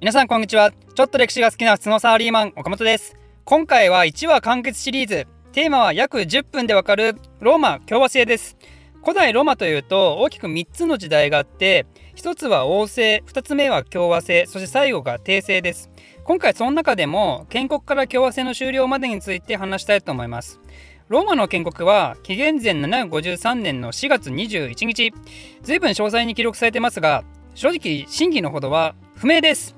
皆さんこんにちは。ちょっと歴史が好きな普通のサラリーマン岡本です。今回は1話完結シリーズ。テーマは約10分でわかるローマ共和制です。古代ローマというと大きく3つの時代があって1つは王政2つ目は共和制そして最後が帝政です。今回その中でも建国から共和制の終了までについて話したいと思います。ローマの建国は紀元前753年の4月21日。随分詳細に記録されてますが正直真偽のほどは不明です。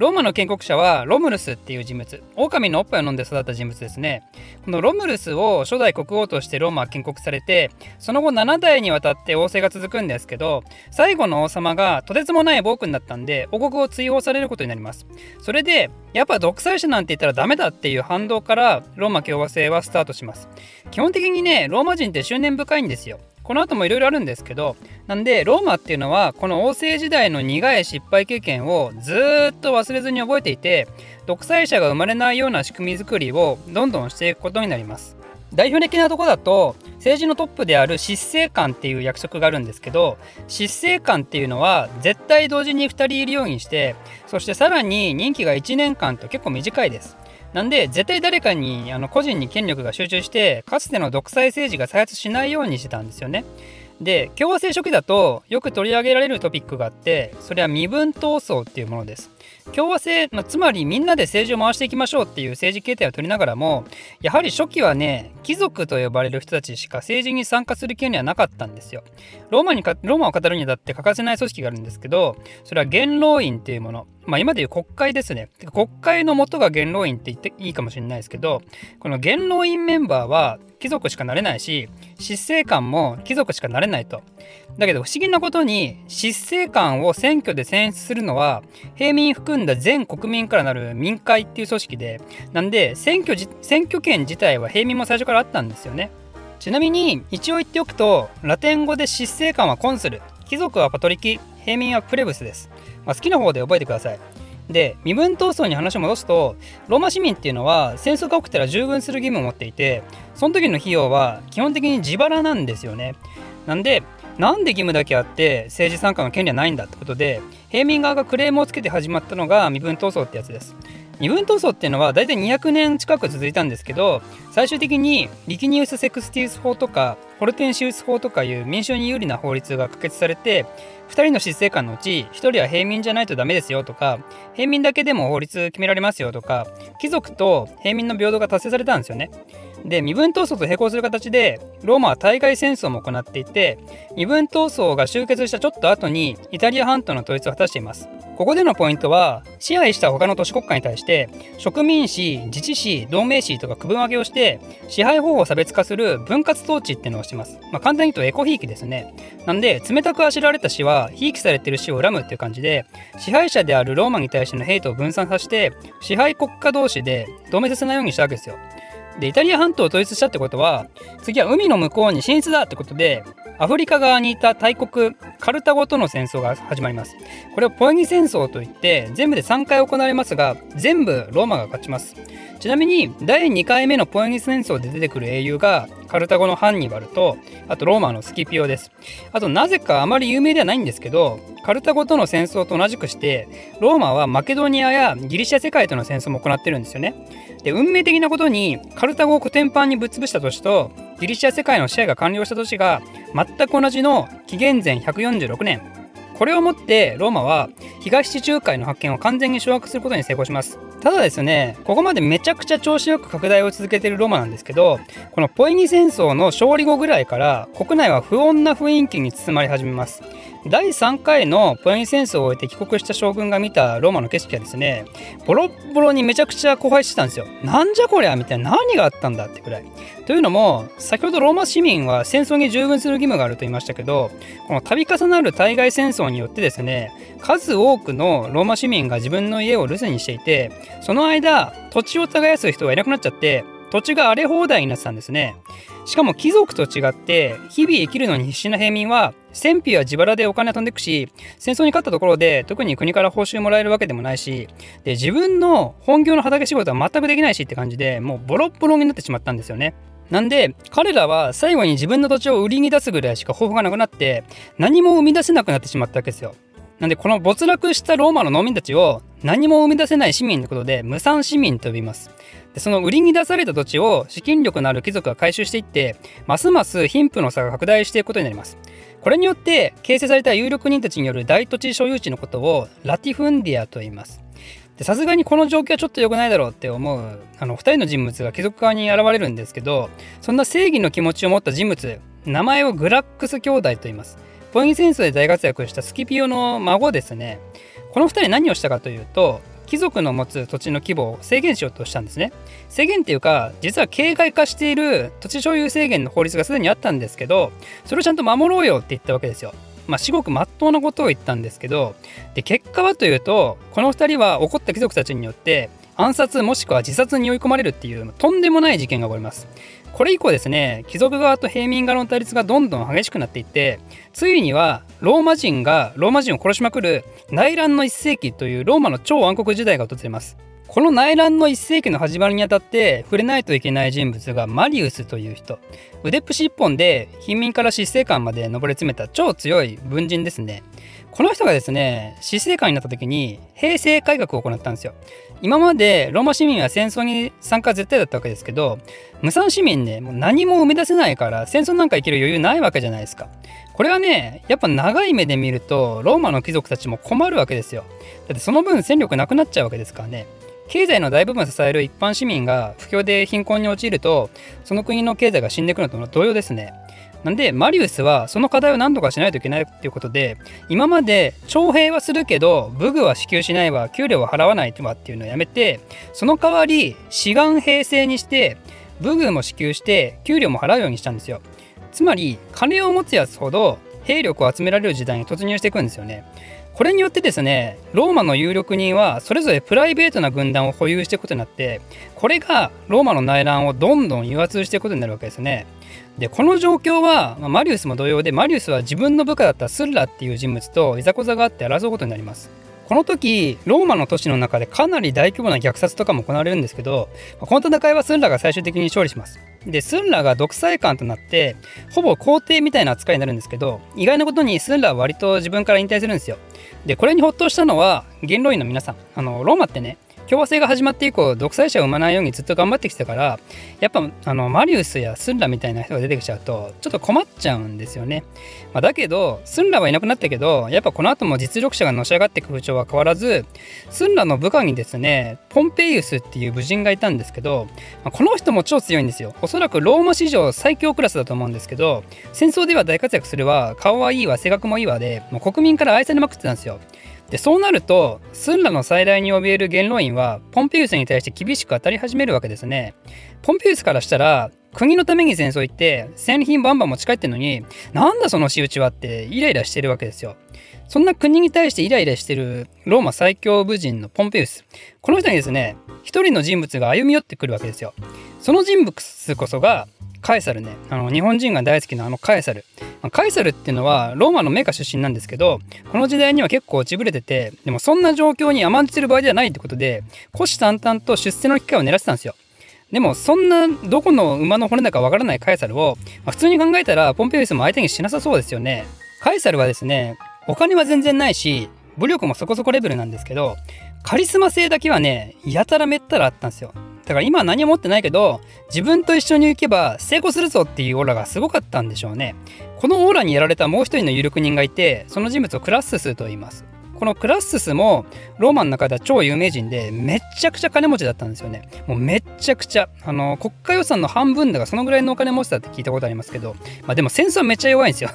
ローマの建国者はロムルスっていう人物。狼のおっぱいを飲んで育った人物ですね。このロムルスを初代国王としてローマは建国されてその後7代にわたって王政が続くんですけど最後の王様がとてつもない暴君だったんで王国を追放されることになります。それでやっぱ独裁者なんて言ったらダメだっていう反動からローマ共和制はスタートします。基本的にねローマ人って執念深いんですよ。この後もいろいろあるんですけどなんでローマっていうのはこの王政時代の苦い失敗経験をずっと忘れずに覚えていて独裁者が生まれないような仕組み作りをどんどんしていくことになります。代表的なとこだと政治のトップである執政官っていう役職があるんですけど執政官っていうのは絶対同時に2人いるようにしてそしてさらに任期が1年間と結構短いです。なんで絶対誰かにあの個人に権力が集中してかつての独裁政治が再発しないようにしてたんですよね。で共和制初期だとよく取り上げられるトピックがあってそれは身分闘争っていうものです。共和制、まあ、つまりみんなで政治を回していきましょうっていう政治形態を取りながらもやはり初期はね貴族と呼ばれる人たちしか政治に参加する権利はなかったんですよ。ローマにかローマを語るにあたって欠かせない組織があるんですけどそれは元老院っていうものまあ、今でいう国会ですね。国会の元が元老院って言っていいかもしれないですけど、この元老院メンバーは貴族しかなれないし、執政官も貴族しかなれないと。だけど不思議なことに、執政官を選挙で選出するのは、平民含んだ全国民からなる民会っていう組織で、なんで選挙選挙権自体は平民も最初からあったんですよね。ちなみに一応言っておくとラテン語で執政官はコンスル貴族はパトリキ平民はプレブスですまあ、好きな方で覚えてください。で身分闘争に話を戻すとローマ市民っていうのは戦争が起きたら従軍する義務を持っていてその時の費用は基本的に自腹なんですよね。なんでなんで義務だけあって政治参加の権利はないんだってことで平民側がクレームをつけて始まったのが身分闘争ってやつです。身分闘争っていうのは大体200年近く続いたんですけど最終的にリキニウス・セクスティウス法とかホルテンシウス法とかいう民衆に有利な法律が可決されて2人の執政官のうち1人は平民じゃないとダメですよとか平民だけでも法律決められますよとか貴族と平民の平等が達成されたんですよね。で身分闘争と並行する形でローマは対外戦争も行っていて身分闘争が終結したちょっと後にイタリア半島の統一を果たしています。ここでのポイントは支配した他の都市国家に対して植民地自治市同盟市とか区分分けをして支配方法を差別化する分割統治っていうのをしてます、まあ、簡単に言うとエコひいきですね。なんで冷たくあしられた市はひいきされてる市を恨むっていう感じで支配者であるローマに対してのヘイトを分散させて支配国家同士で同盟させないようにしたわけですよ。でイタリア半島を統一したってことは次は海の向こうに進出だってことでアフリカ側にいた大国カルタゴとの戦争が始まります。これをポエギ戦争といって全部で3回行われますが全部ローマが勝ちます。ちなみに第2回目のポエギ戦争で出てくる英雄がカルタゴのハンニバルとあとローマのスキピオです。あとなぜかあまり有名ではないんですけどカルタゴとの戦争と同じくしてローマはマケドニアやギリシャ世界との戦争も行ってるんですよね。で運命的なことにカルタゴをコテンパンにぶっ潰した年とギリシャ世界の支配が完了した年が全く同じの紀元前146年。これをもってローマは東地中海の発見を完全に掌握することに成功します。ただですねここまでめちゃくちゃ調子よく拡大を続けているロマなんですけどこのポエニ戦争の勝利後ぐらいから国内は不穏な雰囲気に包まれ始めます。第3回のポエニ戦争を終えて帰国した将軍が見たローマの景色はですねボロボロにめちゃくちゃ荒廃してたんですよ。なんじゃこりゃみたいな何があったんだってくらい。というのも先ほどローマ市民は戦争に従軍する義務があると言いましたけどこの度重なる対外戦争によってですね数多くのローマ市民が自分の家を留守にしていてその間土地を耕す人がいなくなっちゃって土地が荒れ放題になってたんですねしかも貴族と違って日々生きるのに必死な平民は戦費は自腹でお金飛んでいくし戦争に勝ったところで特に国から報酬もらえるわけでもないしで自分の本業の畑仕事は全くできないしって感じでもうボロッボロになってしまったんですよね。なんで彼らは最後に自分の土地を売りに出すぐらいしか方法がなくなって何も生み出せなくなってしまったわけですよ。なんでこの没落したローマの農民たちを何も生み出せない市民のことで無産市民と呼びますでその売りに出された土地を資金力のある貴族が回収していってますます貧富の差が拡大していくことになります。これによって形成された有力人たちによる大土地所有地のことをラティフンディアと言います。さすがにこの状況はちょっと良くないだろうって思うあの2人の人物が貴族側に現れるんですけどそんな正義の気持ちを持った人物名前をグラックス兄弟と言います。ポイン戦争で大活躍したスキピオの孫ですね。この2人何をしたかというと貴族の持つ土地の規模を制限しようとしたんですね。制限っていうか実は形骸化している土地所有制限の法律がすでにあったんですけどそれをちゃんと守ろうよって言ったわけですよ。まあ、至極真っ当なことを言ったんですけどで結果はというとこの2人は怒った貴族たちによって暗殺もしくは自殺に追い込まれるっていうとんでもない事件が起こります。これ以降ですね貴族側と平民側の対立がどんどん激しくなっていってついにはローマ人がローマ人を殺しまくる内乱の1世紀というローマの超暗黒時代が訪れます。この内乱の1世紀の始まりにあたって触れないといけない人物がマリウスという人。腕っぷし一本で貧民から執政官まで上り詰めた超強い文人ですね。この人がですね執政官になった時に平成改革を行ったんですよ。今までローマ市民は戦争に参加絶対だったわけですけど無産市民ねもう何も生み出せないから戦争なんか生きる余裕ないわけじゃないですか。これはねやっぱ長い目で見るとローマの貴族たちも困るわけですよ。だってその分戦力なくなっちゃうわけですからね。経済の大部分を支える一般市民が不況で貧困に陥るとその国の経済が死んでいくのと同様ですね。なんでマリウスはその課題を何とかしないといけないっていうことで今まで徴兵はするけど武具は支給しないわ給料は払わないわっていうのをやめてその代わり志願兵制にして武具も支給して給料も払うようにしたんですよ。つまり金を持つやつほど兵力を集められる時代に突入していくんですよね。これによってですねローマの有力人はそれぞれプライベートな軍団を保有していくことになってこれがローマの内乱をどんどん油圧していくことになるわけですね。でこの状況は、まあ、マリウスも同様でマリウスは自分の部下だったスッラっていう人物といざこざがあって争うことになります。この時ローマの都市の中でかなり大規模な虐殺とかも行われるんですけどこの戦いはスンラが最終的に勝利します。でスンラが独裁官となってほぼ皇帝みたいな扱いになるんですけど意外なことにスンラは割と自分から引退するんですよ。でこれにほっとしたのは元老院の皆さん。あのローマってね共和制が始まって以降独裁者を生まないようにずっと頑張ってきたからやっぱあのマリウスやスンラみたいな人が出てきちゃうとちょっと困っちゃうんですよね、まあ、だけどスンラはいなくなったけどやっぱこの後も実力者がのし上がっていく風潮は変わらずスンラの部下にですねポンペイウスっていう武人がいたんですけど、まあ、この人も超強いんですよ。おそらくローマ史上最強クラスだと思うんですけど戦争では大活躍するわ顔はいいわ性格もいいわでもう国民から愛されまくってたんですよ。でそうなるとスンラの最大に怯える元老院はポンペウスに対して厳しく当たり始めるわけですね。ポンペウスからしたら国のために戦争行って戦利品バンバン持ち帰ってんのになんだその仕打ちはってイライラしてるわけですよ。そんな国に対してイライラしてるローマ最強武人のポンペウスこの人にですね一人の人物が歩み寄ってくるわけですよ。その人物こそがカエサルねあの日本人が大好きなあのカエサル、カエサルっていうのはローマのメカ出身なんですけどこの時代には結構落ちぶれててでもそんな状況に甘んじてる場合ではないってことで虎視眈々と出世の機会を狙ってたんですよ。でもそんなどこの馬の骨だかわからないカエサルを、まあ、普通に考えたらポンペイウスも相手にしなさそうですよね。カエサルはですねお金は全然ないし武力もそこそこレベルなんですけどカリスマ性だけはねやたらめったらあったんですよ。だから今は何も持ってないけど自分と一緒に行けば成功するぞっていうオーラがすごかったんでしょうね。このオーラにやられたもう一人の有力人がいてその人物をクラッススと言います。このクラッススもローマの中では超有名人でめちゃくちゃ金持ちだったんですよね。もうめちゃくちゃ。あの、国家予算の半分だがそのぐらいのお金持ちだって聞いたことありますけど、まあでも戦争はめっちゃ弱いんですよ。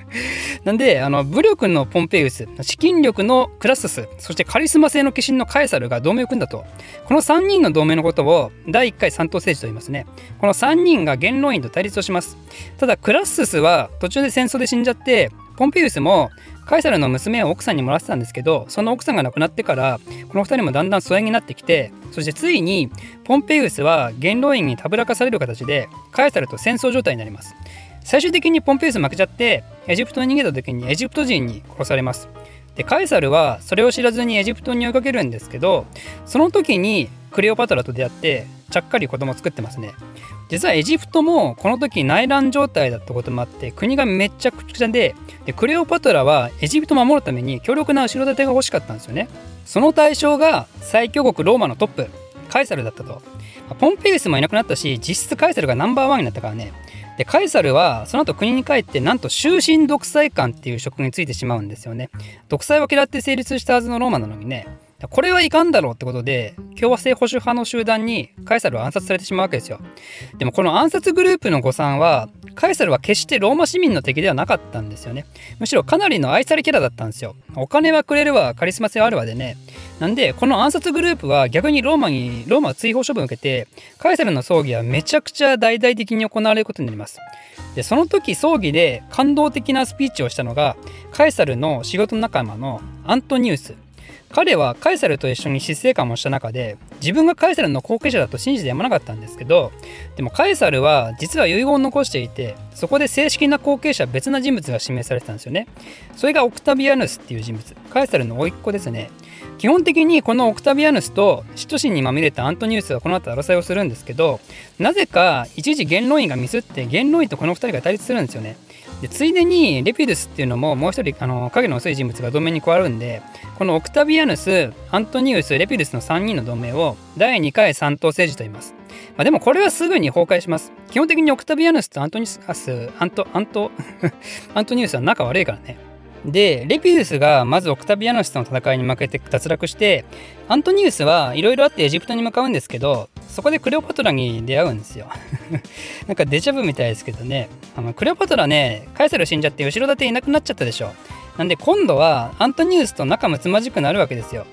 なんで、あの、武力のポンペイウス、資金力のクラッスス、そしてカリスマ性の化身のカエサルが同盟を組んだと。この3人の同盟のことを第1回三等政治と言いますね。この3人が元老院と対立をします。ただ、クラッススは途中で戦争で死んじゃって、ポンペイウスもカエサルの娘を奥さんにもらってたんですけどその奥さんが亡くなってからこの2人もだんだん疎遠になってきてそしてついにポンペイウスは元老院にたぶらかされる形でカエサルと戦争状態になります。最終的にポンペイウス負けちゃってエジプトに逃げた時にエジプト人に殺されます。でカエサルはそれを知らずにエジプトに追いかけるんですけどその時にクレオパトラと出会ってちゃっかり子供作ってますね。実はエジプトもこの時内乱状態だったこともあって国がめちゃくちゃででクレオパトラはエジプトを守るために強力な後ろ盾が欲しかったんですよね。その対象が最強国ローマのトップカイサルだったと。ポンペイスもいなくなったし実質カイサルがナンバーワンになったからね。でカイサルはその後国に帰ってなんと終身独裁官っていう職に就いてしまうんですよね。独裁を嫌って成立したはずのローマなのにね。これはいかんだろうってことで共和制保守派の集団にカエサルは暗殺されてしまうわけですよ。でもこの暗殺グループの誤算はカエサルは決してローマ市民の敵ではなかったんですよね。むしろかなりの愛されキャラだったんですよ。お金はくれるわカリスマ性はあるわでね。なんでこの暗殺グループは逆にローマにローマ追放処分を受けてカエサルの葬儀はめちゃくちゃ大々的に行われることになります。でその時葬儀で感動的なスピーチをしたのがカエサルの仕事仲間のアントニウス。彼はカエサルと一緒に執政官をした中で自分がカエサルの後継者だと信じてやまなかったんですけどでもカエサルは実は遺言を残していてそこで正式な後継者別な人物が指名されてたんですよね。それがオクタビアヌスっていう人物。カエサルの甥っ子ですね。基本的にこのオクタビアヌスと嫉妬心にまみれたアントニウスはこの後争いをするんですけどなぜか一時元老院がミスって元老院とこの2人が対立するんですよね。でついでにレピュルスっていうのももう一人あの影の薄い人物が同盟に加わるんでこのオクタビアヌスアントニウスレピュルスの3人の同盟を第2回三党政治と言います、まあ、でもこれはすぐに崩壊します。基本的にオクタビアヌスとアントニウスアントアント アントニウスは仲悪いからね。でレピウスがまずオクタビアヌスとの戦いに負けて脱落してアントニウスはいろいろあってエジプトに向かうんですけどそこでクレオパトラに出会うんですよ。なんかデジャブみたいですけどね。あのクレオパトラねカエサル死んじゃって後ろ盾いなくなっちゃったでしょ。なんで今度はアントニウスと仲睦まじくなるわけですよ。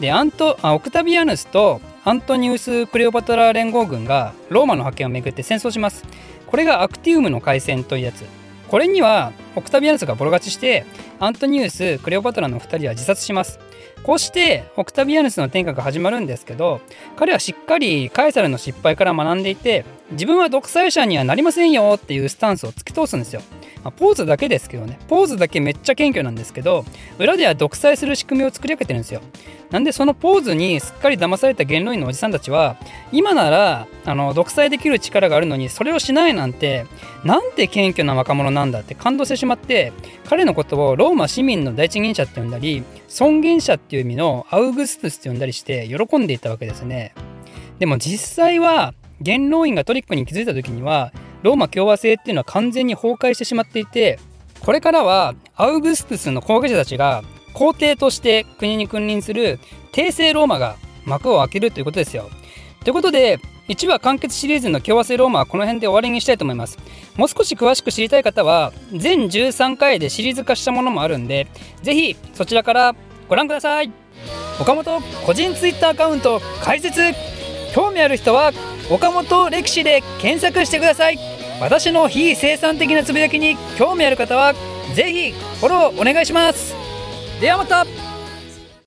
でアントあオクタビアヌスとアントニウス・クレオパトラ連合軍がローマの覇権をめぐって戦争します。これがアクティウムの海戦というやつ。これにはオクタビアヌスがボロ勝ちしてアントニウスクレオパトラの2人は自殺しますこうしてオクタビアヌスの天下が始まるんですけど彼はしっかりカエサルの失敗から学んでいて自分は独裁者にはなりませんよっていうスタンスを突き通すんですよ。まあ、ポーズだけですけどねポーズだけめっちゃ謙虚なんですけど裏では独裁する仕組みを作り上げてるんですよ。なんでそのポーズにすっかり騙された元老院のおじさんたちは今ならあの独裁できる力があるのにそれをしないなんてなんて謙虚な若者なんだって感動してしまって彼のことをローマ市民の第一人者って呼んだり尊厳者っていう意味のアウグストゥスって呼んだりして喜んでいたわけですね。でも実際は元老院がトリックに気づいた時にはローマ共和制っていうのは完全に崩壊してしまっていてこれからはアウグストゥスの後継者たちが皇帝として国に君臨する帝政ローマが幕を開けるということですよ。ということで1話完結シリーズの共和制ローマはこの辺で終わりにしたいと思います。もう少し詳しく知りたい方は全13回でシリーズ化したものもあるんで是非そちらからご覧ください。岡本個人 Twitter アカウント開設興味ある人は岡本歴史で検索してください。私の非生産的なつぶやきに興味ある方は是非フォローお願いします。ではまた。